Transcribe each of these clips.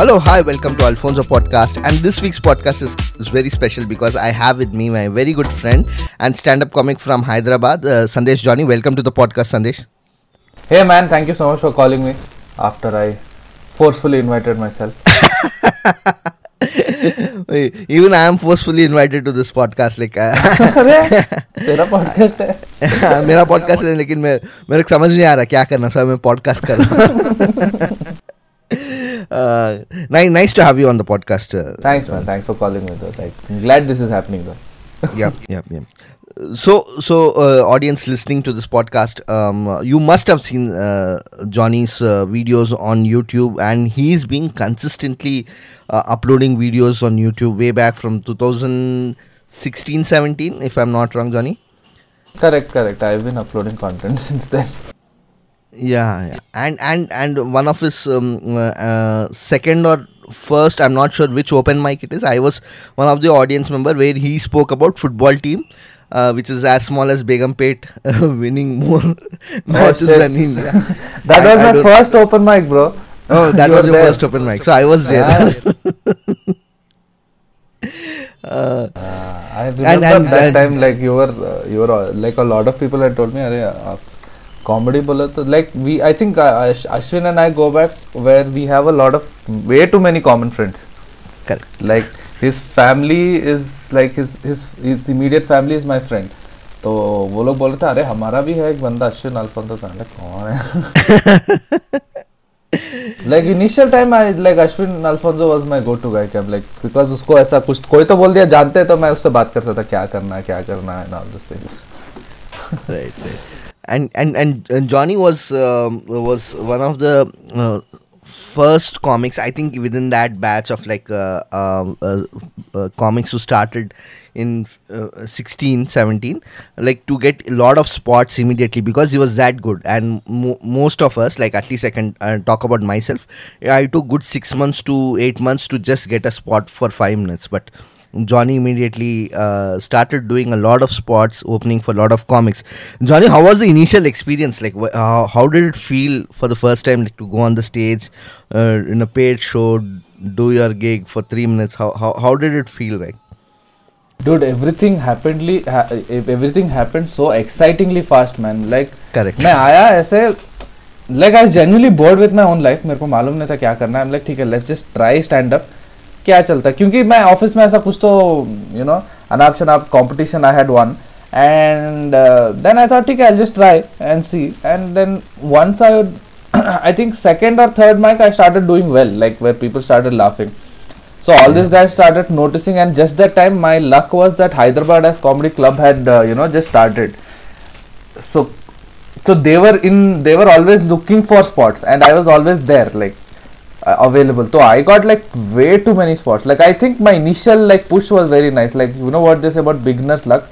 Hello, hi, welcome to Alfonso Podcast. And this week's podcast is, is very special because I have with me my very good friend and stand up comic from Hyderabad, uh, Sandesh Johnny. Welcome to the podcast, Sandesh. Hey man, thank you so much for calling me after I forcefully invited myself. Even I am forcefully invited to this podcast. Like, uh, अरे तेरा podcast है मेरा podcast है लेकिन मैं मेरे को समझ नहीं आ रहा क्या करना सर मैं पॉडकास्ट कर रहा uh, nice, nice to have you on the podcast. Uh, Thanks, man. Thanks for calling me. Though. Like, I'm glad this is happening. Though. yep, yep, yep. So, so uh, audience listening to this podcast, um, you must have seen uh, Johnny's uh, videos on YouTube, and he's been consistently uh, uploading videos on YouTube way back from 2016, 17, if I'm not wrong, Johnny. Correct, correct. I've been uploading content since then yeah, yeah. and and and one of his um, uh, uh, second or first i'm not sure which open mic it is i was one of the audience member where he spoke about football team uh, which is as small as Begumpet uh, winning more oh, matches than India. that I, was I my first open mic, bro. Oh, that you was your there. first open mic. So I was there. uh, I remember and, and, that time, like you were, uh, you were like a lot of people had told me, "Arey, comedy बोला तो like we I think uh, Ash- Ashwin and I go back where we have a lot of way too many common friends correct. like his family is like his his his immediate family is my friend तो वो लोग बोल रहे थे अरे हमारा भी है एक बंदा अश्विन अल्फोंसो का कौन है like initial time I like Ashwin Alfonso was my go to guy कि I'm like because उसको ऐसा कुछ कोई तो बोल दिया जानते हैं तो मैं उससे बात करता था क्या करना है क्या करना है and all those things right, right. And and and, and Johnny was um, was one of the uh, first comics I think within that batch of like uh, um, uh, uh, comics who started in uh, 16 17 like to get a lot of spots immediately because he was that good. And mo- most of us like at least i can uh, talk about myself i took good 6 months to 8 months to just get a spot for 5 minutes. But Johnny immediately uh, started doing a lot of spots, opening for a lot of comics. Johnny, how was the initial experience? Like, wh- uh, how did it feel for the first time, like to go on the stage uh, in a paid show, do your gig for three minutes? How how, how did it feel like? dude everything happenedly ha- everything happened so excitingly fast man like Correct. मैं आया ऐसे like I genuinely board with my own life मेरे को मालूम नहीं था क्या करना है लाइक ठीक है let's just try stand up क्या चलता है? क्योंकि मैं ऑफ़िस में ऐसा कुछ तो यू नो अनाप शनाप competition I had one and then I thought ठीक है I just try and see and then once I I think second और third mic I start doing well like where people started laughing so all this guy started noticing and just that time my luck was that Hyderabad edge comedy club had you know just started so so they were in they were always looking for spots and I was always there like uh, available. So I got like way too many spots. Like I think my initial like push was very nice. Like you know what they say about beginner's luck.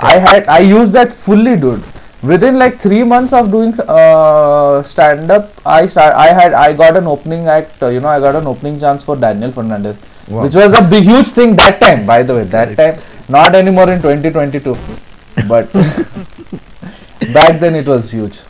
I had I used that fully, dude. Within like three months of doing uh, stand up, I start I had I got an opening act. Uh, you know I got an opening chance for Daniel Fernandes, Wow. which was a big huge thing that time. By the way, that time not anymore in 2022, but back then it was huge.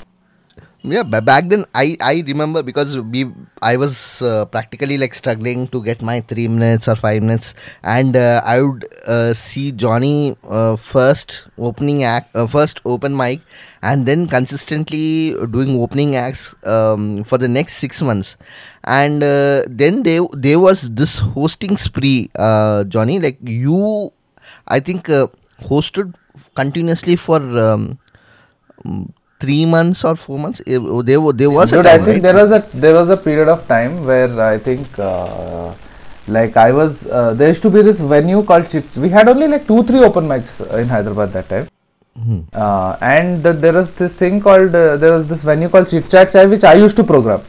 Yeah, ba- back then I I remember because we I was uh, practically like struggling to get my three minutes or five minutes, and uh, I would uh, see Johnny uh, first opening act, uh, first open mic, and then consistently doing opening acts um, for the next six months, and uh, then there there was this hosting spree, Johnny. Like you, I think hosted continuously for. Um, three months or four months Eh, there, wa- there was a Dude, I time, think right? there was a there was a period of time where I think uh, like I was uh, there used to be this venue called Chit. We had only like two three open mics in Hyderabad that time. Hmm. Uh, and th- there was this thing called uh, there was this venue called Chit Chat Chai which I used to program,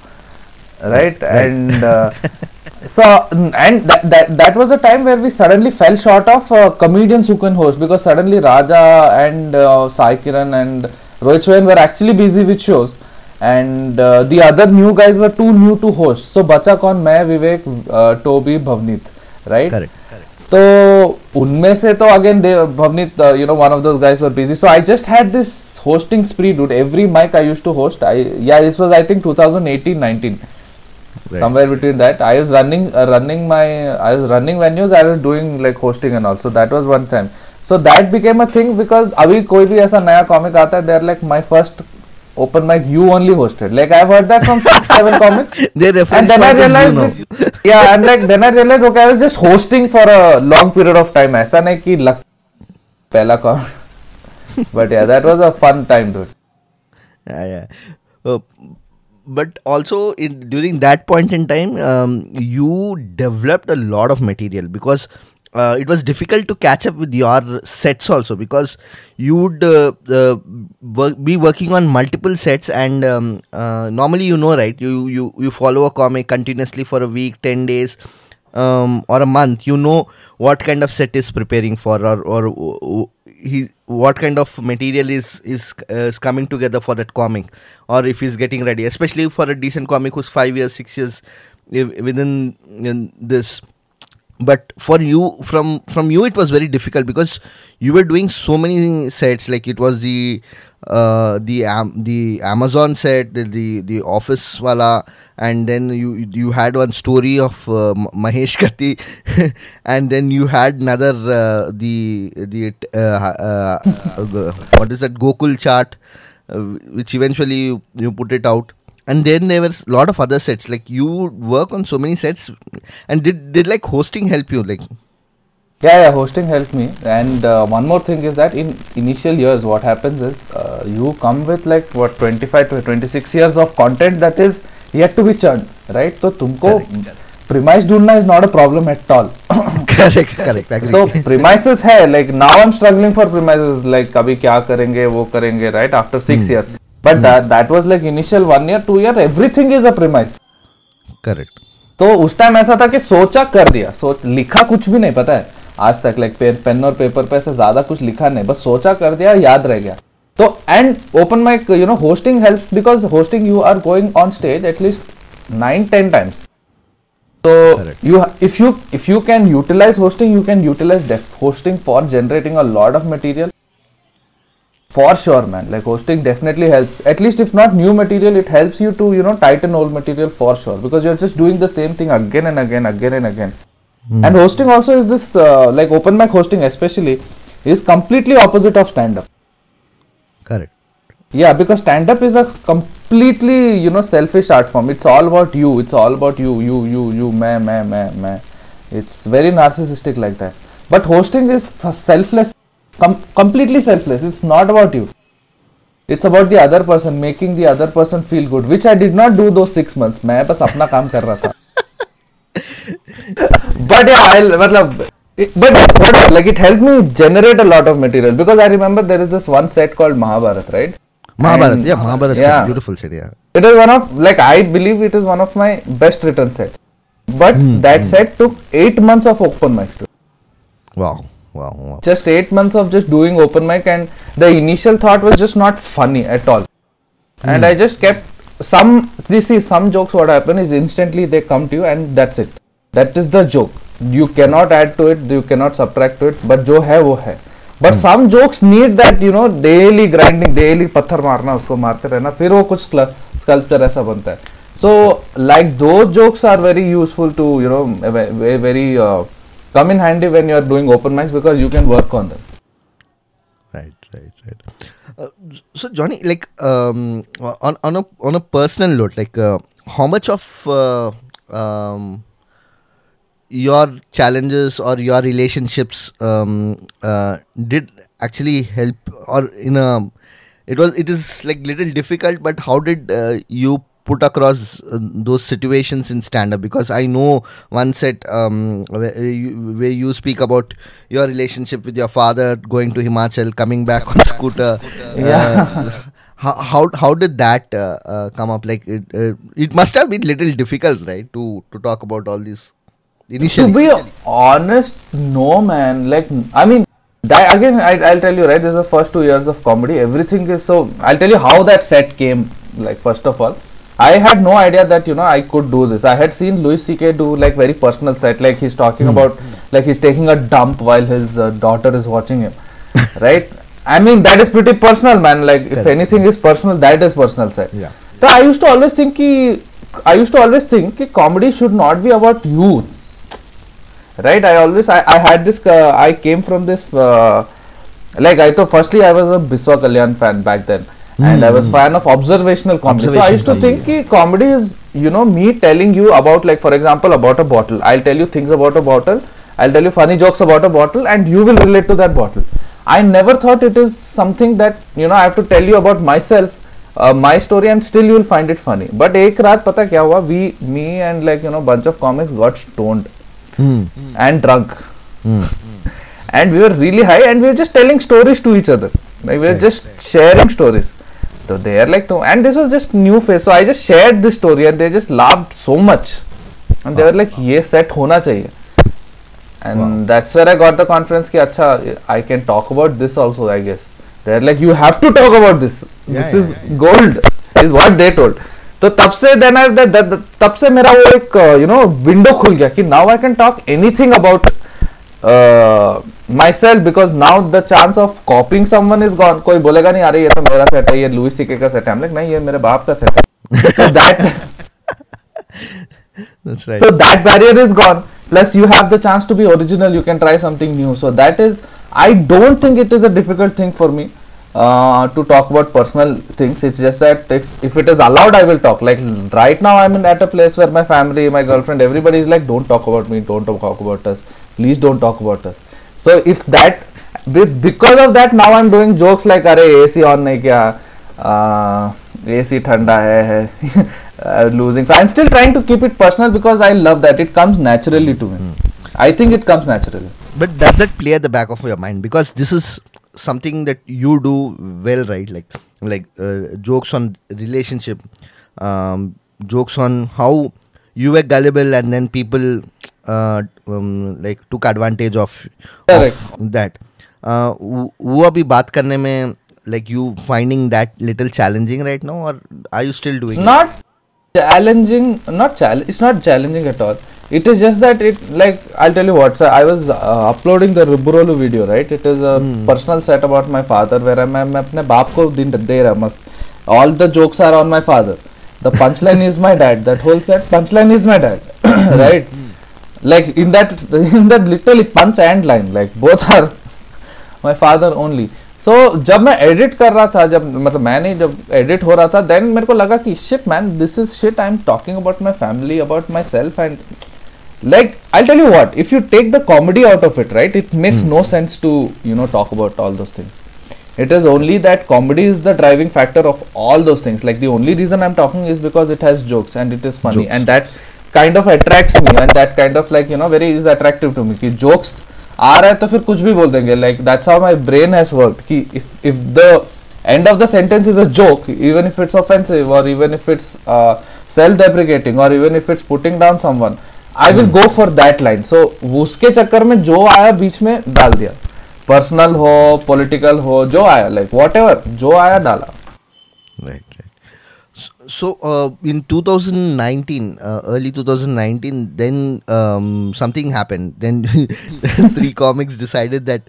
right? And uh, so and that, that that was a time where we suddenly fell short of uh, comedians who can host because suddenly Raja and uh, Sai Kiran and Rohit Chouhan were actually busy with shows and uh, the other new guys were too new to host. So बचा कौन मैं विवेक uh, Tobey Bhavneet right correct correct तो उनमें से तो again Bhavneet you know one of those guys were busy so I just had this hosting स्प्री dude every mic I used to host I या this was I think 2018 19 Right. somewhere between that i was running uh, running my i was running venues i was doing like hosting and all so that was one time so that became a thing because अभी कोई भी ऐसा नया comic आता है they're like my first open mic you only hosted like I've heard that from six seven comics Their reference and then I point is you realized now. that- yeah and like then I realized okay I was just hosting for a long period of time ऐसा नहीं कि लग पहला comic but yeah that was a fun time dude yeah, yeah. Uh, but also in during that point in time um, you developed a lot of material because uh, it was difficult to catch up with your sets also because you would uh, uh, work, be working on multiple sets and um, uh, normally you know right you, you you follow a comic continuously for a week 10 days um, or a month. You know what kind of set is preparing for or or uh, he what kind of material is is uh, is coming together for that comic or if he's getting ready especially for a decent comic who's 5 years 6 years within in this but for you from from you it was very difficult because you were doing so many sets like it was the uh, the am- the amazon set the, the the office wala and then you you had one story of uh, mahesh kati and then you had another uh, the the uh, uh, uh, what is that gokul chat which eventually you put it out and then there were a lot of other sets. Like you work on so many sets. And did did like hosting help you? Like yeah yeah hosting helped me. And uh, one more thing is that in initial years what happens is uh, you come with like what 25 to 26 years of content that is yet to be churned right? So tumko premise dhunna is not a problem at all. Correct correct agree. so premises hai. Like now i'm struggling for premises. Like kabhi kya karenge wo karenge right? After 6 hmm. years. But that was like initial one year two year everything is a premise correct तो उस time ऐसा था कि सोचा कर दिया। सोच लिखा कुछ भी नहीं पता है? आज तक लाइक पेन पेन और पेपर पे ऐसे ज़्यादा कुछ लिखा नहीं बस सोचा कर दिया याद रह गया। तो and open mic you know hosting help because hosting you are going on stage at least nine ten times तो you if you if you can utilise hosting you can utilise hosting for generating a lot of material for sure man. Like hosting definitely helps. At least if not new material it helps you to you know tighten old material for sure. Because you're just doing the same thing again and again again and again. And hosting also is this uh, like open mic hosting especially is completely opposite of stand up correct. Yeah because stand up is a completely you know selfish art form. It's all about you. It's all about you you you you me me me me it's very narcissistic like that. But hosting is selfless com- completely selfless it's not about you it's about the other person making the other person feel good which i did not do those 6 months मैं बस अपना काम कर रहा था but yeah I'll, मतलब but whatever like it helped me generate a lot of material because I remember there is this one set called Mahabharat right mahabharat And- yeah mahabharat yeah. beautiful set yeah it is one of like I believe it is one of my best written sets. But that set took eight months of open mic. to- wow हुआ हूँ just eight month of just doing open mic and the initial thought was just not funny at all and I just cap some this is some jokes what happen is instantly they come to you and that's it that is the joke you can not add to it you can not subtract to it but जो है वो है but some jokes need that you know daily grinding daily पत्थर मारना उसको मारते रहना फिर वो कुछ स्कल्पचर ऐसा बनता है सो लाइक दो jokes are very useful to you know very ve- a very come in handy when you are doing open mics because you can work on them. right right right uh, so johnny like um on on a on a personal note like uh, how much of uh, um your challenges or your relationships um uh, did actually help or in a it was it is like little difficult but how did uh, you put across uh, those situations in stand up because i know one set um, where, you, where you speak about your relationship with your father going to himachal coming back on scooter Yeah. Uh, how, how how did that uh, uh, come up like it uh, it must have been little difficult right to to talk about all this initially To be honest, no man. Like I mean, that again, I, I'll tell you right. This is the first two years of comedy. Everything is so. I'll tell you how that set came. Like first of all, I had no idea that you know I could do this. I had seen Louis C.K. do like very personal set. Like he's talking about like he's taking a dump while his uh, daughter is watching him, right? I mean that is pretty personal, man. Like if anything is personal, that is personal set. Yeah. So I used to always think कि I used to always think कि comedy should not be about you, Right? I always I, I had this uh, I came from this uh, like I thought firstly I was a Biswa Kalyan fan back then And I was fan of observational comedy. So I used to Observational think कि comedy is you know me telling you about like for example about a bottle. I'll tell you things about a bottle. I'll tell you funny jokes about a bottle and you will relate to that bottle. I never thought it is something that you know I have to tell you about myself, uh, my story, and still you will find it funny. But एक रात पता क्या हुआ? We, me and like you know bunch of comics got stoned Hmm. and drunk, Hmm. and we were really high, and we were just telling stories to each other. Like we were just sharing stories. So they are like, no, and this was just new phase. So I just shared this story, and they just laughed so much, and they wow. were like, ये set होना चाहिए. And Wow. that's where I got the confidence कि अच्छा I can talk about this also I guess. They're like you have to talk about this. Yeah, this yeah, is yeah, yeah. gold is what they told. तो तब से then I तब से मेरा वो एक यू नो विंडो खुल गया कि now I can talk anything about my self because now the chance of कॉपिंग someone is gone कोई बोलेगा नहीं अरे ये तो मेरा सेट है ये लुई सीके का सेट है लाइक नहीं ये मेरे बाप का सेट है so that That's right. so that barrier is gone plus you have the chance to be original you can try something new so that is i don't think it is a difficult thing for me uh, to talk about personal things it's just that if, if it is allowed i will talk like right now i'm in, at a place where my family my girlfriend everybody is like don't talk about me don't talk about us please don't talk about us. So if that because of that now i'm doing jokes like are ac on nahi kya? Uh, ac thanda hai, hai. Uh, losing. I'm still trying to keep it personal because i love that. It comes naturally to me. Hmm. I think it comes naturally. But does that play at the back of your mind? Because this is something that you do well right? Like like uh, jokes on relationship um, jokes on how you were gullible and then people uh, um, like took advantage of, Correct. of that. Uh, वो वो अभी बात करने में like you finding that little challenging right now, or are you still doing? it? not challenging not challenge it's not challenging at all it is just that it like I'll tell you what so I was uh, uploading the Riburolu video right it is a personal set about my father where I'm, मैं अपने बाप को दिन दे रहा मस्त all the jokes are on my father the punchline is my dad that whole set punchline is my dad right like in that in that literally punch and line like both are my father only so जब मैं edit कर रहा था जब मतलब मैं नहीं जब एडिट हो रहा था देन मेरे को लगा कि shit man this is shit I am talking about my family about my self and like i'll tell you what if you take the comedy out of it right it makes no sense to you know talk about all those things it is only that comedy is the driving factor of all those things like the only reason i'm talking is because it has jokes and it is funny Jokes. and that kind of attract me and that kind of like you know very is attractive to me कि jokes आ रहा है तो फिर कुछ भी बोल देंगे। Like that's how my brain has work कि if if the end of the sentence is a joke even if it's offensive और even if it's self deprecating और even if it's putting down someone I will go for that line so उसके चक्कर में जो आया बीच में डाल दिया। पर्सनल हो पॉलिटिकल हो जो आया लाइक वॉट एवर जो आया डाला। Right So, uh, in 2019, uh, early 2019, then um, something happened. Then three comics decided that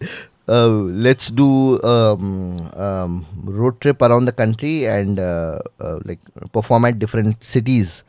uh, let's do um, um, road trip around the country and uh, uh, like perform at different cities.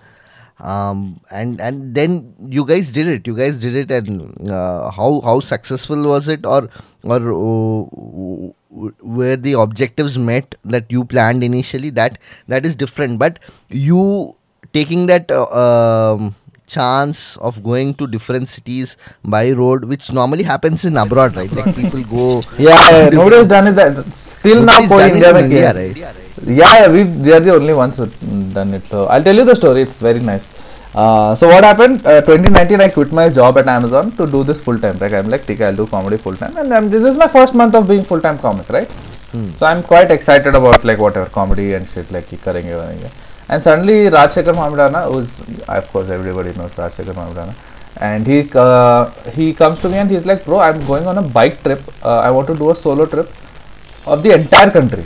Um, and and then you guys did it. You guys did it, and uh, how how successful was it, or or were the objectives met that you planned initially that that is different. But you taking that uh, um, chance of going to different cities by road which normally happens in abroad right? Like people go yeah, yeah nobody's done it that still now for india, in india, right? yeah, yeah we they are the only ones who done it. So i'll tell you the story. It's very nice. Uh, so what happened? Uh, 2019, I quit my job at Amazon to do this full time. Like I'm like, okay, I'll do comedy full time, and this is my first month of being full time comic, right? Hmm. So I'm quite excited about like whatever comedy and shit like karenge karenge. And suddenly Rajshekhar Mahamudana, who's of course everybody knows Rajshekhar Mahamudana, and he uh, he comes to me and he's like, bro, I'm going on a bike trip. Uh, I want to do a solo trip of the entire country.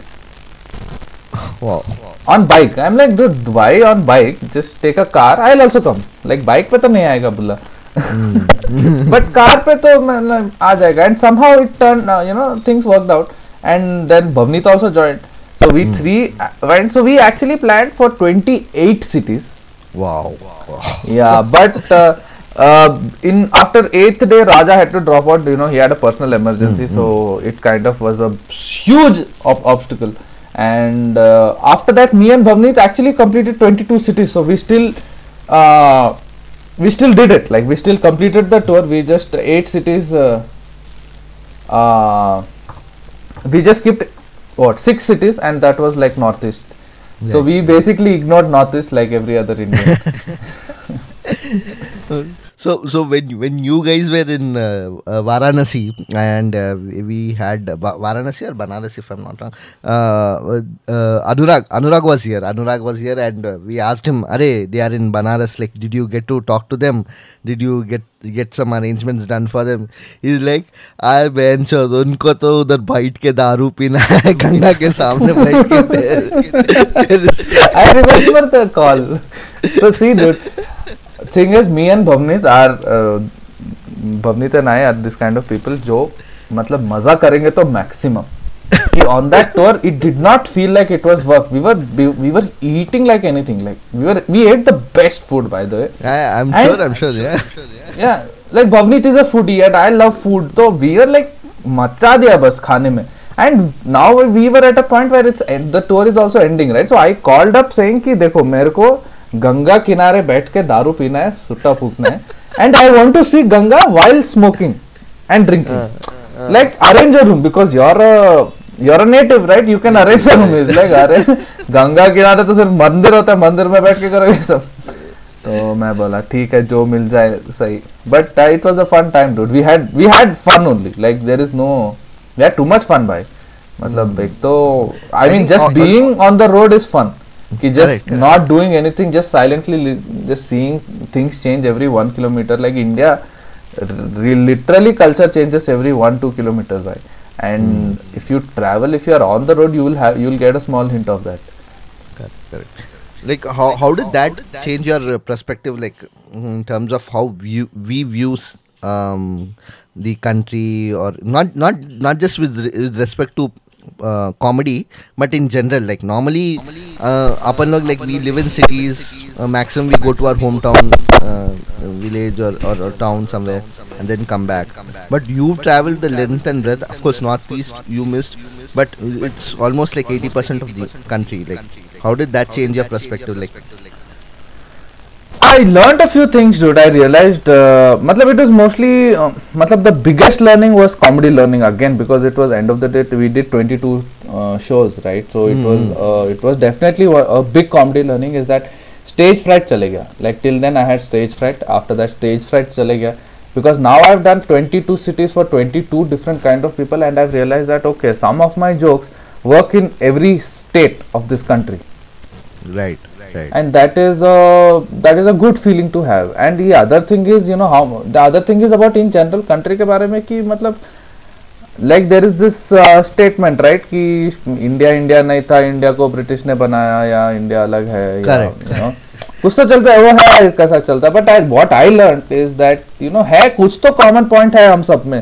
Wow. wow on bike i'm like dude why on bike? Just take a car i'll also come. Like bike pe to nahi aayega bulla. Hmm. But car pe to matlab aa and somehow it turned uh, you know things worked out. And then bhavnit also joined. So we mm. three uh, went so we actually planned for 28 cities. Wow, wow. yeah but uh, uh, in after eighth day raja had to drop out. You know he had a personal emergency. Mm, so it kind of was a huge obstacle and uh, after that me and bhavneet actually completed 22 cities. So we still uh, we still did it. Like we still completed the tour. We just eight cities uh, uh, we just skipped what six cities and that was like northeast. So we basically ignored northeast like every other indian So, so when when you guys were in uh, uh, Varanasi and uh, we we had uh, Va- Varanasi or Banaras, if I'm not wrong, uh, uh, Anurag Anurag was here. Anurag was here, and uh, we asked him, "Are they are in Banaras? Like, did you get to talk to them? Did you get get some arrangements done for them?" He's like, "I बहन चोद उनको तो उधर बैठ के दारू पीना है गंगा के सामने बैठ के तेरे- तेरे- I remember the call. So see, dude. Thing is me and Bhavnit are Bhavnit and I are this kind of people जो मतलब मज़ा करेंगे तो मैक्सिमम कि on that tour it did not feel like it was work we were we were eating like anything like we were we ate the best food by the way I am sure I am sure yeah yeah like Bhavnit is a foodie and I love food तो we are like मचा दिया बस खाने में. And now we were at a point where it's the tour is also ending right so I called up saying कि देखो मेरे को गंगा किनारे बैठ के दारू पीना है सुट्टा फूकना है। And I want to see Ganga while smoking and drinking. Like room because you're a you're a native right? You can arrange a room. It's अरे गंगा किनारे तो सिर्फ़ मंदिर होता है मंदिर में बैठ के करोगे सब। तो मैं बोला ठीक है जो मिल जाए सही. But it was a fun time dude we had we had fun only like there is no we had too much fun भाई मतलब एक तो I mean just being on the road is fun कि Correct, just correct. Not doing anything just silently just seeing things change every one kilometre like India literally culture changes every 1 2 kilometers by and if you travel if you are on the road you will have you will get a small hint of that Correct, correct. Like how how did that change your uh, perspective? Like mm, in terms of how view, we view s- um, the country, or not not not just with, re- with respect to uh, uh, comedy but in general like normally uh, upon log like we live in cities uh, maximum we go to our hometown uh, village or, town somewhere and then come back. But you've traveled the length and breadth of course northeast you missed but it's almost like 80% of the country. Like how did that change your perspective? Like I learned a few things, dude. I realized, uh, matlab it was mostly, uh, matlab the biggest learning was comedy learning again because it was end of the day we did 22 uh, shows, right? So it was uh, it was definitely a big comedy learning is that stage fright chale gaya. Like till then I had stage fright. After that stage fright chale gaya because now I've done 22 cities for 22 different kind of people and I've realized that okay, some of my jokes work in every state of this country right, right. and that is a that is a good feeling to have and the other thing is you know how the other thing is about in general country के बारे में कि मतलब like there is this uh, statement right कि India India नहीं था India को British ने बनाया या इंडिया अलग है या Correct. you know कुछ तो चलता है वो है कैसा चलता है but I what I learn is that you know है कुछ तो कॉमन पॉइंट है हम सब में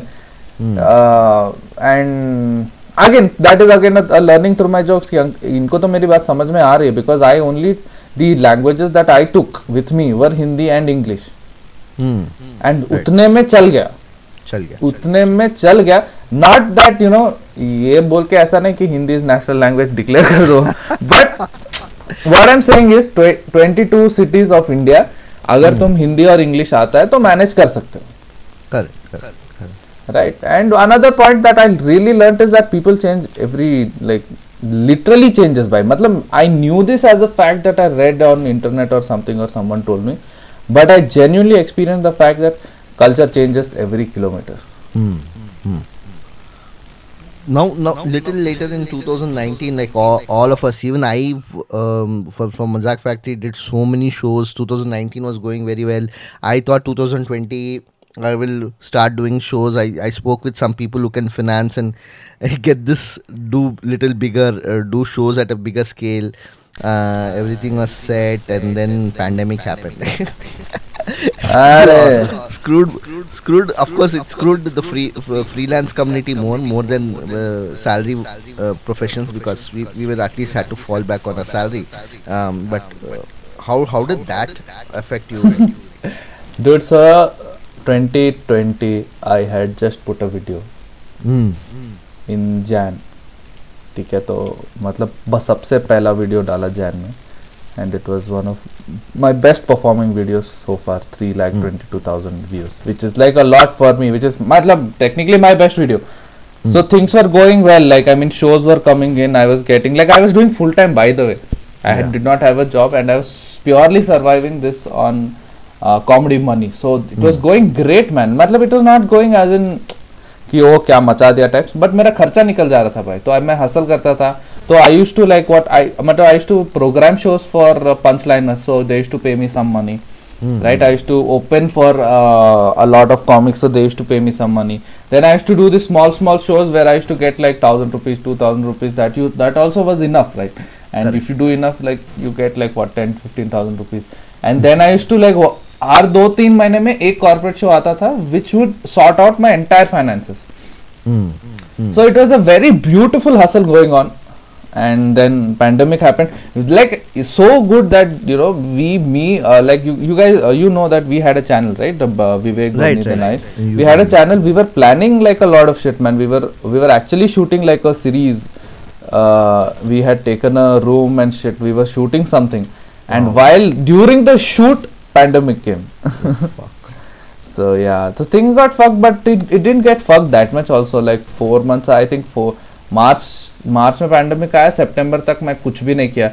and again that is again learning through my jokes इनको तो मेरी बात समझ में आ रही है because I only the languages that I took with me were Hindi and English Hmm. And Right. उतने में चल गया चल गया उतने में चल गया नॉट दैट यू नो ये बोल के ऐसा नहीं कि Hindi is national language declare कर दो but what I am saying is 22 cities of India अगर तुम हिंदी और इंग्लिश आता है तो मैनेज कर सकते हो correct correct right. And another point that i really learnt is that people change every like literally changes by matlab i knew this as a fact that i read on internet or something or someone told me but i genuinely experienced the fact that culture changes every kilometer Hmm. Hmm. Now, now, little later in 2019, like all, all of us, even I, um, for, from Mazak Factory, did so many shows. 2019 was going very well. I thought 2020 I will start doing shows. I, I spoke with some people who can finance and get this do little bigger, uh, do shows at a bigger scale. Uh, everything was set, and then pandemic happened. Arey. screwed, screwed. Of course, it screwed the free uh, freelance community more, more than uh, salary uh, professions because we, we were at least had to fall back on a salary. Um, but uh, how how did that affect you? Dude, so 2020 I had just put a video in Jan ठीक है तो मतलब बस सबसे पहला video डाला Jan में। And it was one of my best performing video so far three lakh twenty two thousand views which is like a lot for me which is मतलब technically my best video so things are going well like I mean shows were coming in I was getting like I was doing full time by the way I did not have a job and I was purely surviving this on comedy money. So it mm. was hmm. going great, man. मतलब it was not going as in कि वो क्या मचा दिया types but मेरा खर्चा निकल जा रहा था भाई। तो आ, मैं हसल करता था। तो I use to like what I मतलब I use to program shows for punch line so they use to pay me some money right I use to open for a lot of comics so they use to pay me some money then I use to do this small small shows where I use to get like thousand rupees two thousand rupees that you that also was enough right and if you do enough like you get like what ten fifteen thousand rupees and then I use to like हर दो तीन महीने में एक corporate show आता था which would sort out my entire finances Hmm. so it was a very beautiful hustle going on and then pandemic happened like so good that you know we me uh, like you you guys uh, you know that we had a channel right uh, vivek Right, Dhoni, right. and I. You we had a channel we were planning like a lot of shit man we were we were actually shooting like a series uh, we had taken a room and shit we were shooting something and while during the shoot pandemic came. so yeah, so thing got fucked, but it, it didn't get fucked that much. Also, like four months, I think four March March में pandemic आया September तक मैं कुछ भी नहीं किया.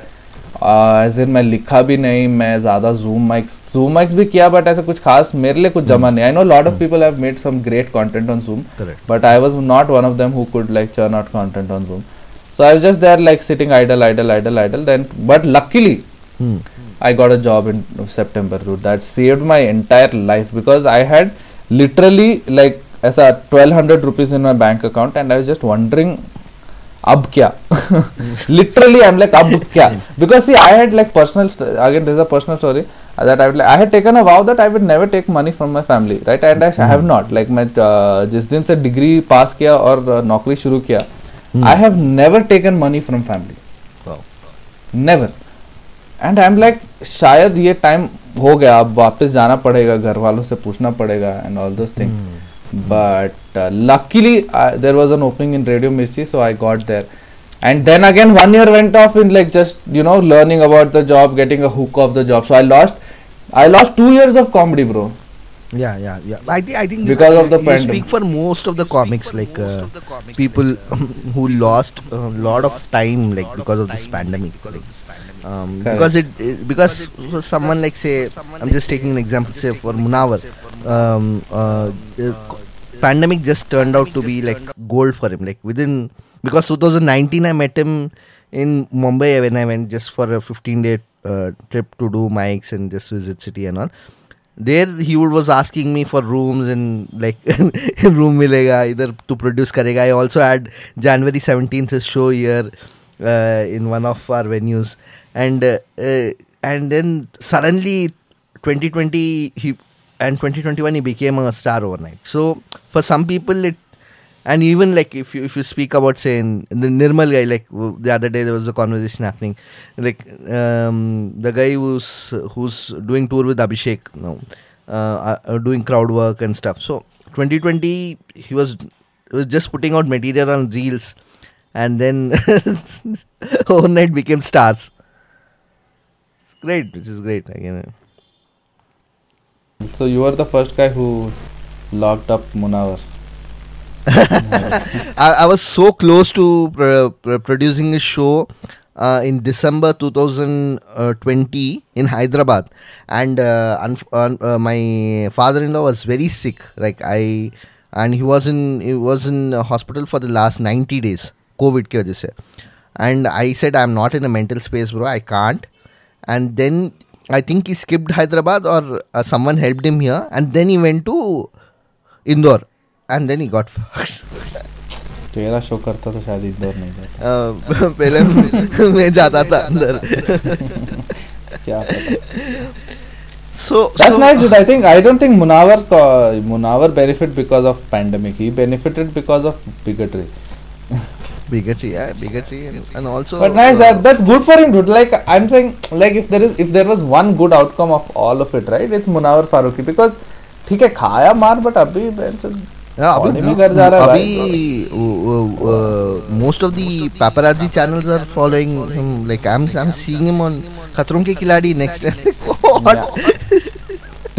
Uh, as in मैं लिखा भी नहीं मैं ज़्यादा जूम माइक्स जूम माइक्स भी किया बट ऐसा कुछ खास मेरे लिए कुछ जमा hmm. नहीं। I know lot of people have made some great content on Zoom but I was not one of them who could like churn out content on Zoom so I was just there like sitting idle idle idle idle then but luckily I got a job in September, dude. That saved my entire life because I had literally like as a 1200 rupees in my bank account, and I was just wondering. अब क्या literally i'm like अब क्या because see i had like personal st- again there's a personal story that i would like, i had taken a vow that i would never take money from my family right and i have not like मैं uh, जिस दिन से degree पास किया और uh, नौकरी शुरू किया i have never taken money from family Wow. Never And I am like शायद ये टाइम हो गया अब वापस जाना पड़ेगा घर वालों से पूछना पड़ेगा and all those things but luckily there was an opening in radio Mirchi so I got there and then again one year went off in like just you know learning about the job getting a hook of the job so i lost i lost two years of comedy bro Yeah, yeah, yeah. I think I think because you- of the you pandemic. speak for most of the comics, like uh, the comics, people like, who lost a lot of time, like because of this pandemic. like, um, because it, it because for someone like say I'm just taking an example say for Munawar, um, uh, the co- pandemic just turned out to be like gold for him. Like within because 2019 I met him in Mumbai when I went just for a 15 day uh, trip to do mics and just visit city and all. There he would was asking me for rooms and like room milega either to produce karega. I also had January 17th his show here uh, in one of our venues and uh, uh, and then suddenly 2020 he and 2021 he became a star overnight. So for some people it and even like if you if you speak about say in, in the Nirmal guy like the other day there was a conversation happening. Like um, the guy who's who's doing tour with Abhishek now uh, uh, doing crowd work and stuff. So 2020 he was was just putting out material on reels. And then overnight became stars great which is great again so you were the first guy who locked up munawar I, I was so close to pr- pr- producing a show uh, in December 2020 in Hyderabad, and uh, un- uh, my father-in-law was very sick. Like I, and he was in he was in hospital for the last 90 days, COVID ki wajah se. And I said I'm not in a mental space, bro. I can't. And then I think he skipped Hyderabad or uh, someone helped him here, and then he went to Indore, and then he got fucked. तेरा show करता तो शायद इंदौर नहीं जाता पहले मैं- जाता था अंदर क्या so That's so, nice, dude. I think I don't think Munawar uh, Munawar benefit because of pandemic. He benefited because of bigotry. Bigotry, yeah, bigotry, and, and also. But nice, uh, that, that's good for him, dude. Like I'm saying, like if there is if there was one good outcome of all of it, right? It's Munawar Faruqi because ठीक है खाया मार but अभी अभी में घर जा रहा है अभी most of the paparazzi channels are following him. Like I'm I'm seeing him on खतरों के खिलाड़ी next.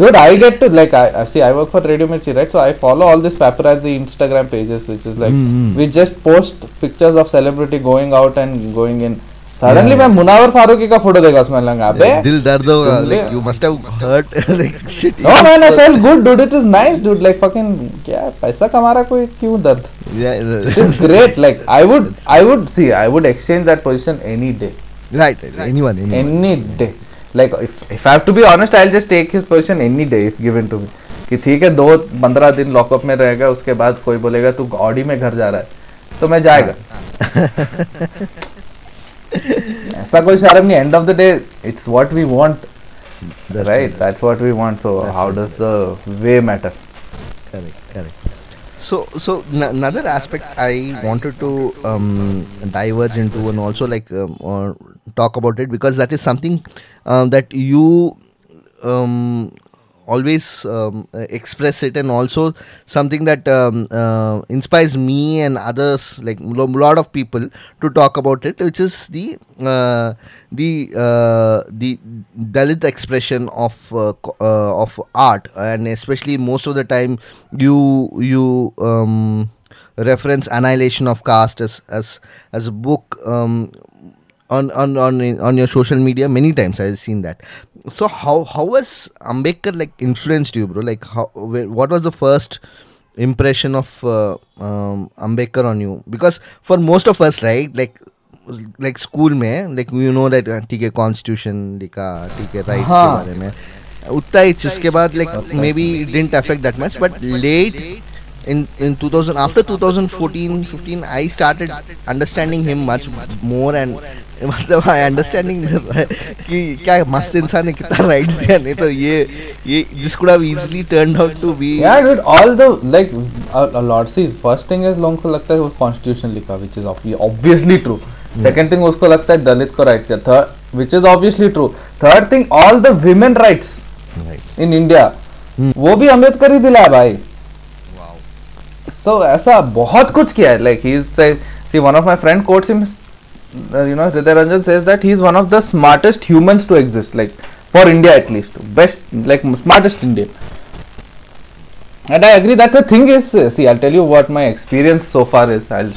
what? Dude, I get to like I, I see I work for Radio Mirchi, right? So I follow all these paparazzi Instagram pages, which is like Mm, mm. we just post pictures of celebrity going out and going in. Suddenly Yeah. मैं मुनावर फारूकी का photo देखा उसमें लगा अबे दिल दर्द होगा. तुमने- Like you must have hurt like shit. No man, I felt good, dude. It is nice, dude. Like fucking क्या है, पैसा कमा रहा कोई क्यों दर्द? Yeah, It is great. Like I would, I would see, I would exchange that position any day, right, right. Anyone, Like if have to be honest I just take his position any day if given to me कि ठीक है दो पंद्रह दिन lockup में रहेगा उसके बाद कोई बोलेगा तू ऑडी में घर जा रहा है। तो मैं जाएगा। ऐसा कोई शर्म नहीं end of the day it's what we want right that's what we want so how does the way matter correct correct so so another aspect I wanted to diverge into and also like talk about it because that is something um, that you um, always um, uh, express it and also something that um, uh, inspires me and others like a lot of people to talk about it which is the uh, the uh, the dalit expression of uh, uh, of art. And especially most of the time you you um, reference annihilation of caste as as as a book um, on on on on your social media many times i've seen that so how how has ambedkar like influenced you bro like how what was the first impression of uh, um, ambedkar on you because for most of us right like like school में like you know that uh, ठीक है constitution लिखा ठीक है rights हाँ. के बारे में उतना ही जिसके बाद like maybe it didn't affect that much but late in in 2000 after 2014 15 i started understanding him much more and मतलब आई अंडरस्टैंडिंग कि क्या मस्त इंसान है कितना राइट्स दिया नहीं तो ये ये this could have easily turned out to be Yeah, dude. All the like a, a lot. See, first thing is लोगों को लगता है वो कॉन्स्टिट्यूशन लिखा, which is obvi- obviously true. Second thing उसको लगता है दलित को राइट दिया. Third, which is obviously true. Third thing, all the women rights in India, वो भी अंबेडकर ही दिला है भाई. सो ऐसा बहुत कुछ किया है। Like he is see one of my friend quotes him you know Hriday Ranjan says that he is one of the smartest humans to exist like for India at least best like smartest Indian and I agree that the thing is see I tell you what my experience so far is I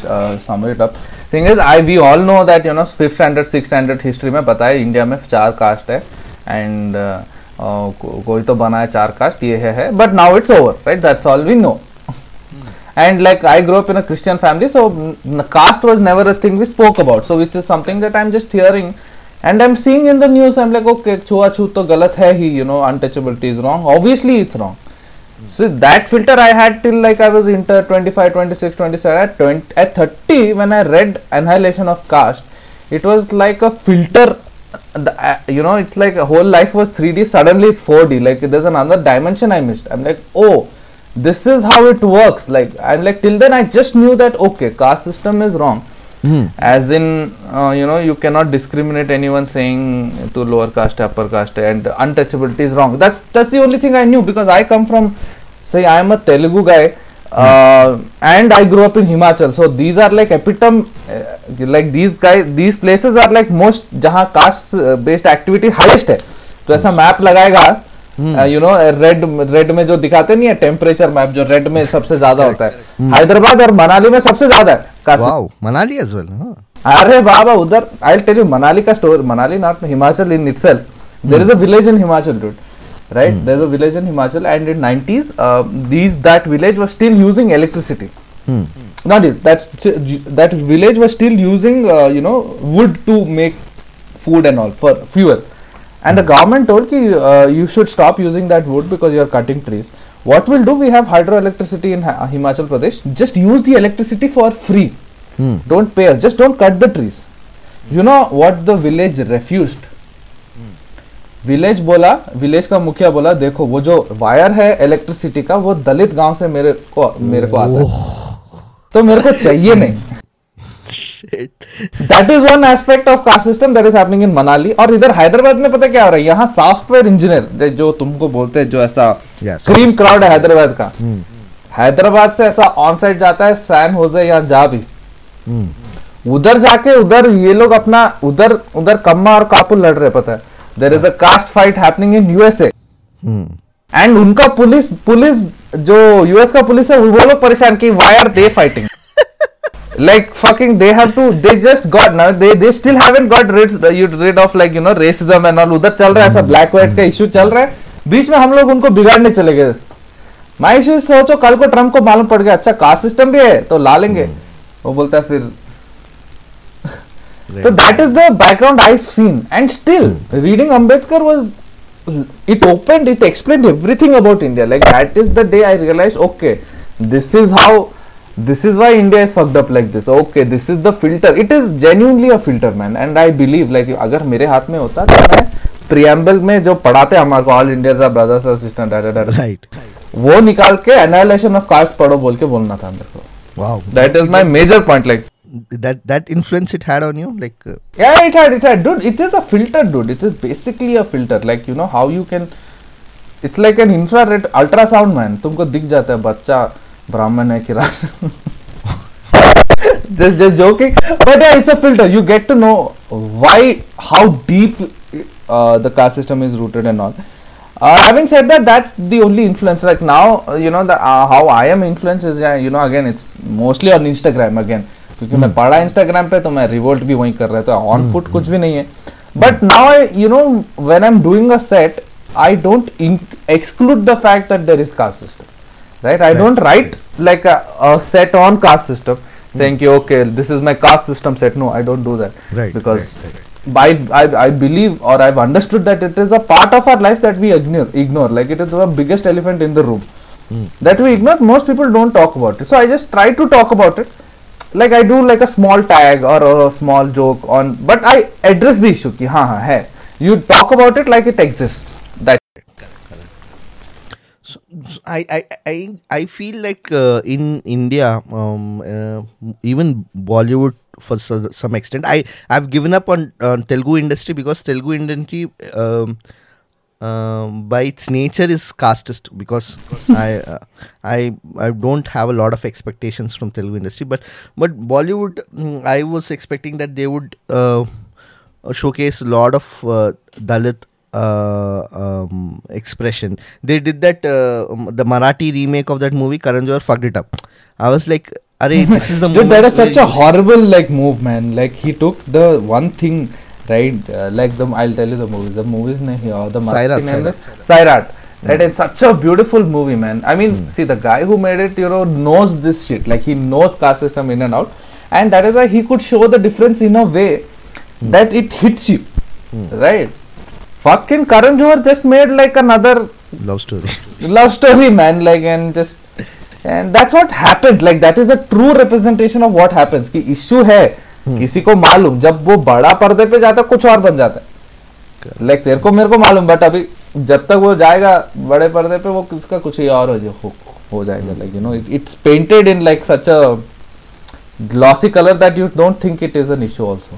sum it up thing is I we all know that you know fifth standard six standard history में पता है India में चार cast है। And uh, को, कोई तो बना है चार कास्ट ये है but now it's over right that's all we know and like i grew up in a christian family so caste was never a thing we spoke about. So which is something that i'm just hearing. And i'm seeing in the news i'm like okay chua chu to galat hai hi you know untouchability is wrong. Obviously it's wrong. See so that filter i had till like i was inter 25 26 27 at 20 at 30 when i read annihilation of caste it was like a filter. The, uh, you know it's like a whole life was 3d suddenly it's 4d like there's another dimension i missed. I'm like oh this is how it works. Like I'm like till then I just knew that okay, caste system is wrong. As in, uh, you know, you cannot discriminate anyone saying to lower caste, upper caste, and untouchability is wrong. That's that's the only thing I knew because I come from, say, I am a Telugu guy, uh, and I grew up in Himachal. So these are like epitome, uh, like these guys, these places are like most जहाँ caste uh, based activity highest है. तो ऐसा map लगाएगा you know red red में जो दिखाते नहीं है टेम्परेचर मैप जो रेड में सबसे ज़्यादा होता है। हैदराबाद और मनाली में सबसे ज़्यादा है। अरे बाबा उधर आई टेल यू मनाली का store Manali not Himachal in itself there is village in Himachal route right there is a in Himachal and in nineties these that village was still using electricity not is that village was still using you know wood to make food and all for fuel and the government told ki, uh, you should stop using that wood because you are cutting trees what we'll do we have hydroelectricity in Ha- himachal pradesh just use the electricity for free Hmm. don't pay us just don't cut the trees you know what the village refused village बोला village का मुखिया बोला देखो वो जो wire है electricity का वो दलित गाँव से मेरे को मेरे को आता है तो मेरे को चाहिए नहीं that is one aspect of caste system that is happening in Manali और इधर हैदराबाद में पता क्या हो रहा है? यहाँ सॉफ्टवेयर इंजीनियर जो तुमको बोलते हैं जो ऐसा क्रीम क्राउड है हैदराबाद का। हैदराबाद से ऐसा ऑन साइड जाता है सैन होजे या जा भी उधर जाके उधर ये लोग अपना उधर उधर कम्मा और कापुल लड़ रहे पता है? There is a caste fight happening in USA and उनका पुलिस पुलिस जो यूएस का पुलिस है वो लोग परेशान कि why are they fighting like fucking they have to they just got now they they still haven't got rid you rid of like you know racism and all उधर चल रहा है ऐसा ब्लैक व्हाइट का इशू चल रहा है बीच में हम लोग उनको बिगाड़ने चले गए माई इशू सोचो कल को ट्रंप को मालूम पड़ गया अच्छा कास्ट सिस्टम भी है तो ला लेंगे वो बोलता है फिर So that is the background I've seen, and still reading Ambedkar was it opened, it explained everything about India. Like that is the day I realized, okay, this is how, this is why India is fucked up like this. Okay, this is the filter. It is genuinely a filter, man, and I believe like अगर मेरे हाथ में होता तो मैं preamble में जो पढ़ाते हैं हमारे को ऑल इंडिया का ब्रदर्स और सिस्टर डा डा Right. वो निकाल के एनालिसिस ऑफ़ कास्ट पढ़ो बोल के बोलना था मेरे को Wow. That is my major point like That that influence it had on you, like. Uh, Yeah, it had, it had, dude. It is a filter, dude. It is basically a filter. Like you know how you can. It's like an infrared ultrasound, man. तुमको दिख जाता है बच्चा ब्राह्मण है कि just just joking but yeah it's a filter you get to know why how deep uh, the caste system is rooted and all uh, having said that that's the only influence like now uh, you know the uh, how i am influenced is you know again it's mostly on instagram again क्योंकि मैं पढ़ा Instagram पे तो मैं revolt भी वही कर रहा था ऑन फुट कुछ भी नहीं है but now I you know when I am doing a set I don't exclude the fact that there is caste system right? I don't write like a, a set on caste system saying ki, okay this is my caste system set. No i don't do that. Right, because right, by I, I believe or i've understood that it is a part of our life that we ignore ignore. Like it is the biggest elephant in the room. Hmm. That we ignore. Most people don't talk about it. So i just try to talk about it. Like i do like a small tag or a small joke on but i address the issue ki ha ha hai. You talk about it like it exists So, so I, I I I feel like uh, in India, um, uh, even Bollywood for so, some extent, I I've given up on on Telugu industry because Telugu industry. Um, um, by its nature is casteist because I uh, I I don't have a lot of expectations from Telugu industry but but Bollywood mm, I was expecting that they would uh, showcase a lot of uh, Dalit uh, um, expression. They did that uh, um, the Marathi remake of that movie. Karan Johar fucked it up. I was like, "Arey, this is the Dude, that is such a horrible like move, man. Like he took the one thing, right? Uh, like the I'll tell you the movie. The movie's name here, the Sairat, marketing name is Sairat. Right, it's such a beautiful movie, man. I mean, see, the guy who made it, you know, knows this shit. Like he knows caste system in and out, and that is why he could show the difference in a way that it hits you, right? Fucking Karan Johar just made like another love story. love story man like and just and that's what happens like that is a true representation of what happens कि issue है किसी को मालूम जब वो बड़ा पर्दे पे जाता कुछ और बन जाता है लाइक तेरे को मेरे को मालूम बट अभी जब तक वो जाएगा बड़े पर्दे पे वो किसका कुछ ही और हो हो, हो जाएगा like you know it's painted in like such a glossy color that you don't think it is an issue also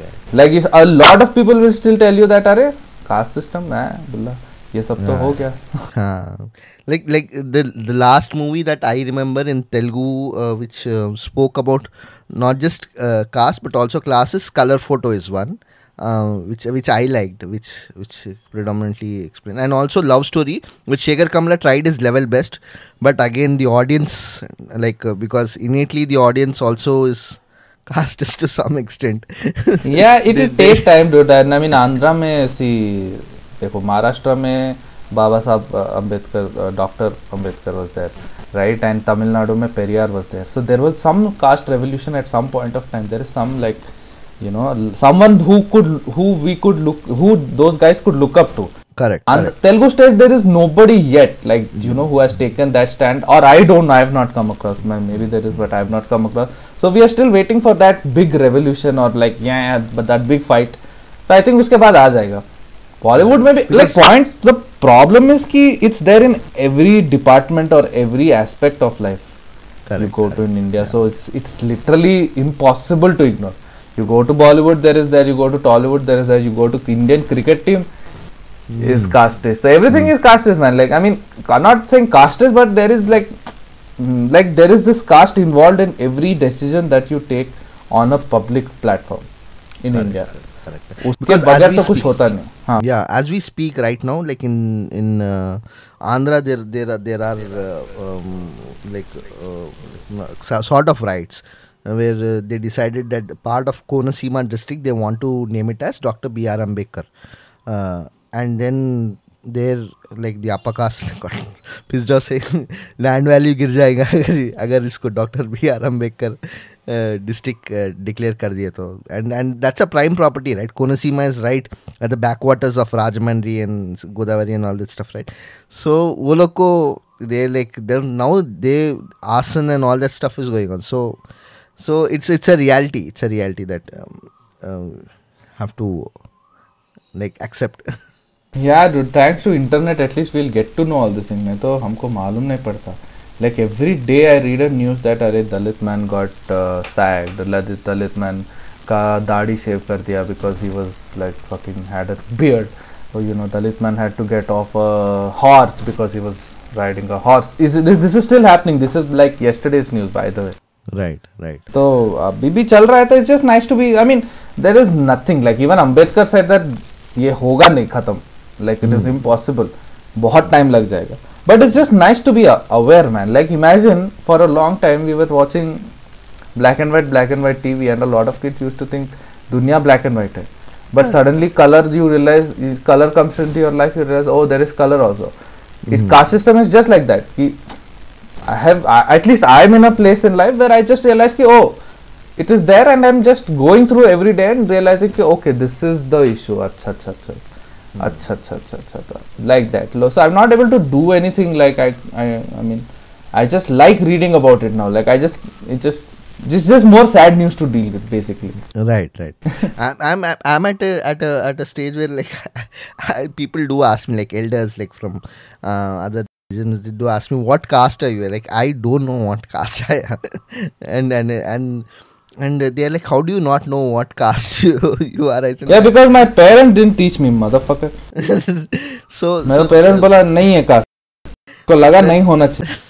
yeah. like a lot of people will still tell you that अरे caste system ना बोला ये सब तो हो गया हाँ like like the the last movie that I remember in Telugu which spoke about not just caste but also classes colour photo is one Uh, which which I liked, which which predominantly explained, and also love story, which Shekhar Kamla tried his level best, but again the audience like uh, because innately the audience also is casteist to some extent. yeah it will take time dude and i mean Andhra में see देखो महाराष्ट्र में Baba Saheb Ambedkar doctor Ambedkar was there right and Tamil Nadu में Periyar was there so there was some caste revolution at some point of time there is some like you know someone who could who we could look who those guys could look up to correct. on correct. Telugu stage there is nobody yet like you know who has taken that stand or I don't I have not come across maybe there is but I have not come across so we are still waiting for that big revolution और like या but that big fight तो I think उसके बाद आ जाएगा बॉलीवुड में भी like point the problem is कि it's there in every department और every aspect of life you go to in India. So it's it's literally impossible to ignore. You go to Bollywood, there is there. You go to Bollywood, there is there. You go to Indian cricket team, is caste. So everything is caste, man. Like I mean, not saying caste, but there is like Mm, like there is this caste involved in every decision that you take on a public platform in correct, India. Correct, correct. उसके बगैर Yeah, as we speak right now, like in in uh, right now there there are Andhra there there there where uh, they decided that part of Konaseema district they want to name it as Dr. B.R. Ambedkar. Uh, and then there like upper caste got pissed off saying गिर जाएगा अगर अगर इसको doctor B R Ambedkar district declare कर दिए तो। And and that's a prime property right Konaseema is right at the back waters of Rajahmundry and Godavari and all this stuff right so वो लोग को they like they now they arson and all that stuff is going on so so it's it's a reality it's a reality that um, uh, have to यार thanks to internet at least we'll get to know all this thing नहीं तो हमको मालूम नहीं पड़ता। Like every day I read a news that अरे Dalit man got sad Dalit Dalit man का दाढ़ी शेव कर दिया because he was like fucking had a beard you know Dalit man had to get off a horse because he was riding a horse. Is this is still happening this is like like yesterday's news by the way. Right right. so तो अभी भी चल रहा है तो it's just nice to be I mean there is nothing like even Ambedkar said that ये होगा नहीं खत्म. लाइक इट इज़ इम्पॉसिबल बहुत टाइम लग जाएगा. But it's just nice to be aware man like imagine for a long time we were watching black and white black and white TV and a lot of kid used to think दुनिया black and white है. But suddenly colour you realise colour comes into your life you realise oh there is colour also इस caste system is just like that कि I have at least I am in a place in life where I just realise की ओ it is there and I am just going through every day and realising कि okay this is the issue अच्छा अच्छा अच्छा like that. So I'm not able to do anything like I, I, I mean, I just like reading about it now. Like I just, it just just just more sad news to deal with basically. Right right. I'm, I'm i'm at a at a at a stage where like people do ask me like elders like from uh, other regions, they do ask me what caste are you? Like i don't know what caste i am. And and and and they're like how do you not know what caste you, you are i said yeah because my parents didn't teach me motherfucker so, मेरे so parents बोला नहीं है caste को लगा नहीं होना चाहिए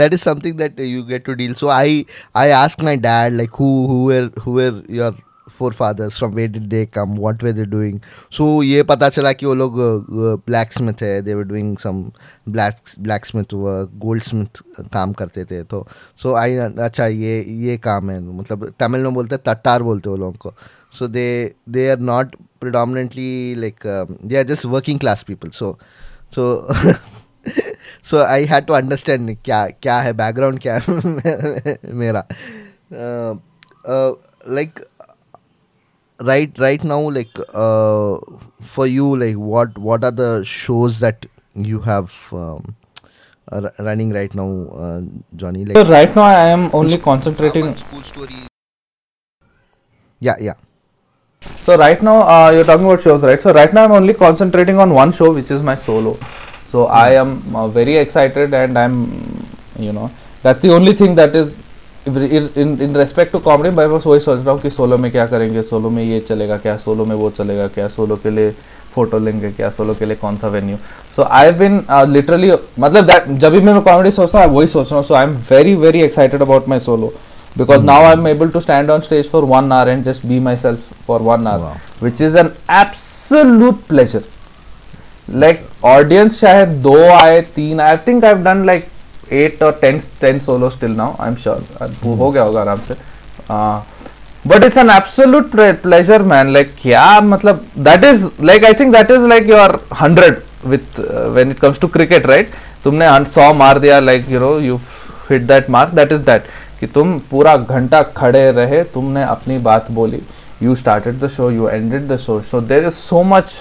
that is something that you get to deal so i i asked my dad like who who were who were your forefathers from where did they come what were they doing so ये पता चला कि वो लोग blacksmith है they were doing some black blacksmith goldsmith काम करते थे तो सो आई अच्छा ये ये काम है मतलब तमिल में बोलते हैं तट्टार बोलते वो लोगों को so they they are not predominantly like they are just working class people so so so I had to understand क्या क्या है बैकग्राउंड क्या है मेरा मेरा uh, uh, like right right now like uh, for you like what what are the shows that you have um, running right now uh, Johnny like So right now I am only concentrating. school story yeah yeah So right now uh, you're talking about shows, right? So right now I'm only concentrating on one show, which is my solo. So I am uh, very excited, and I'm, you know, that's the only thing that is. In in respect to comedy मैं बस वही सोच रहा हूँ कि solo में क्या करेंगे? सोलो में ये चलेगा क्या? सोलो में वो चलेगा क्या? सोलो के लिए फ़ोटो लेंगे क्या? सोलो के लिए कौन सा venue so I have been literally मतलब दैट जब भी मैं कॉमेडी सोचता हूँ वही सोच रहा हूँ। So I am very very excited about my solo because now I am able to stand on stage for one hour and just be myself for one hour which is an absolute pleasure like audience चाहे दो आए तीन I think I have done like eight और ten ten solo still now I am sure हो गया होगा आराम से। But it's an absolute pleasure man like क्या मतलब that is like I think that is like you hundred with when it comes to cricket right तुमने सौ मार दिया like you know you hit that mark that is that कि तुम पूरा घंटा खड़े रहे तुमने अपनी बात बोली। You started the show you ended the show so there is so much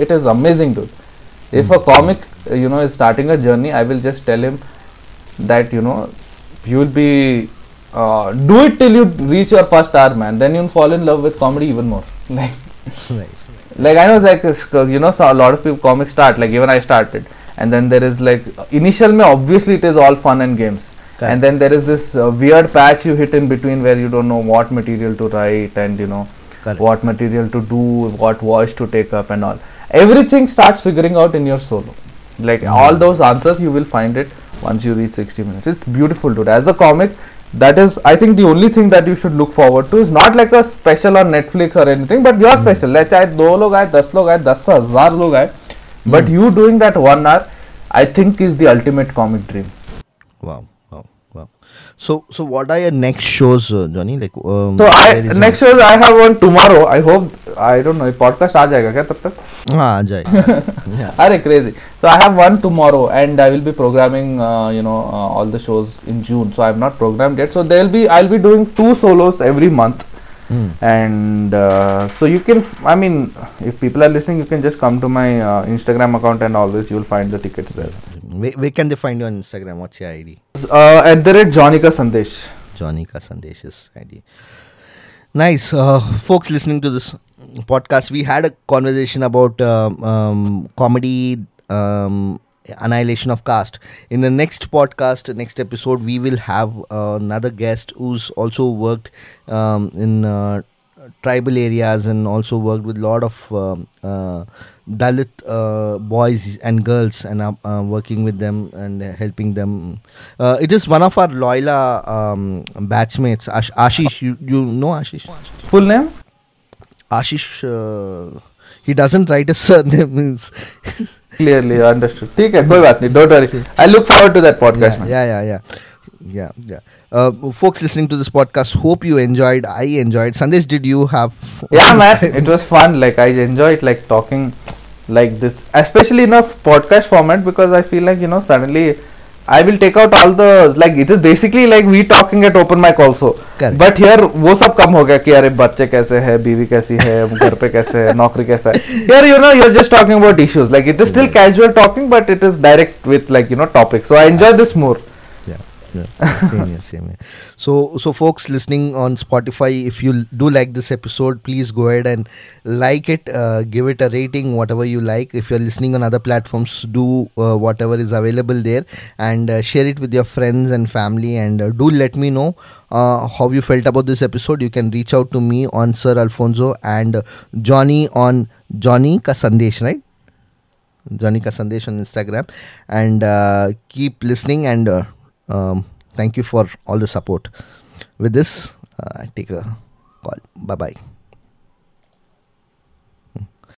it is amazing dude if a comic you know is starting a journey I will just tell him that you know you will be uh, do it till you reach your first hour man. Then you'll fall in love with comedy even more. Like right like I know like you know so a lot of people comics start like even I started. And then there is like initial में obviously it is all fun and games. And then there is this uh, weird patch you hit in between where you don't know what material to write and you know Correct. what material to do what voice to take up and all. Everything starts figuring out in your solo. Like all those answers you will find it once you reach 60 minutes. It's beautiful dude. As a comic that is i think the only thing that you should look forward to is not like a special on netflix or anything but your mm. special. Let's say log aaye 10 log aaye 10000 log aaye but mm. you doing that one hour i think is the ultimate comic dream. Wow. So, so what are your next shows, uh, Johnny? Like, um, so where i is it? next show i have one tomorrow i hope i don't know ये podcast आ जाएगा क्या तब तक हाँ आ जाए yeah. Are crazy. So I have one tomorrow, and I will be programming, uh, you know, uh, all the shows in June. So I have not programmed yet. So there'll be, I'll be doing two solos every month, Hmm. and uh, so you can, f- I mean, if people are listening, you can just come to my uh, Instagram account, and always you'll find the tickets there. Where, where can they find you on Instagram? What's your ID? Uh, at the rate Johnny ka Sandesh. Johnny ka Sandesh's ID. Nice, uh, folks listening to this podcast. We had a conversation about um, um, comedy, um, annihilation of caste. In the next podcast, next episode, we will have uh, another guest who's also worked um, in uh, tribal areas and also worked with a lot of um, uh, Dalit uh, boys and girls and uh, uh, working with them and uh, helping them. Uh, it is one of our Loyola um, batchmates, Ash- Ashish. You, you know Ashish? Full name? Ashish, uh, he doesn't write a surname. means- Clearly understood. ठीक है कोई बात नहीं. Don't worry. I look forward to that podcast. yeah, man. yeah, yeah, yeah. Yeah, yeah. Uh, folks listening to this podcast, hope you enjoyed. I enjoyed. Sandesh, did you have? yeah man it was fun like i enjoyed like talking like this especially in a podcast format because i feel like you know suddenly i will take out all the like it is basically like we talking at open mic also Correct. but here वो सब कम हो गया कि अरे बच्चे कैसे है बीवी कैसी है घर पे कैसे है नौकरी कैसा है here you know you're just talking about issues like it is still casual talking but it is direct with like you know topics so i enjoy this more same here, same here. So, so folks listening on Spotify, if you do like this episode, please go ahead and like it, uh, give it a rating, whatever you like. If you're listening on other platforms, do uh, whatever is available there and uh, share it with your friends and family. And uh, do let me know uh, how you felt about this episode. You can reach out to me on Sir Alfonso and uh, Johnny on Johnny Ka Sandesh, right? Johnny Ka Sandesh on Instagram. And keep listening and um, thank you for all the support. With this, uh, I take a call. Bye bye.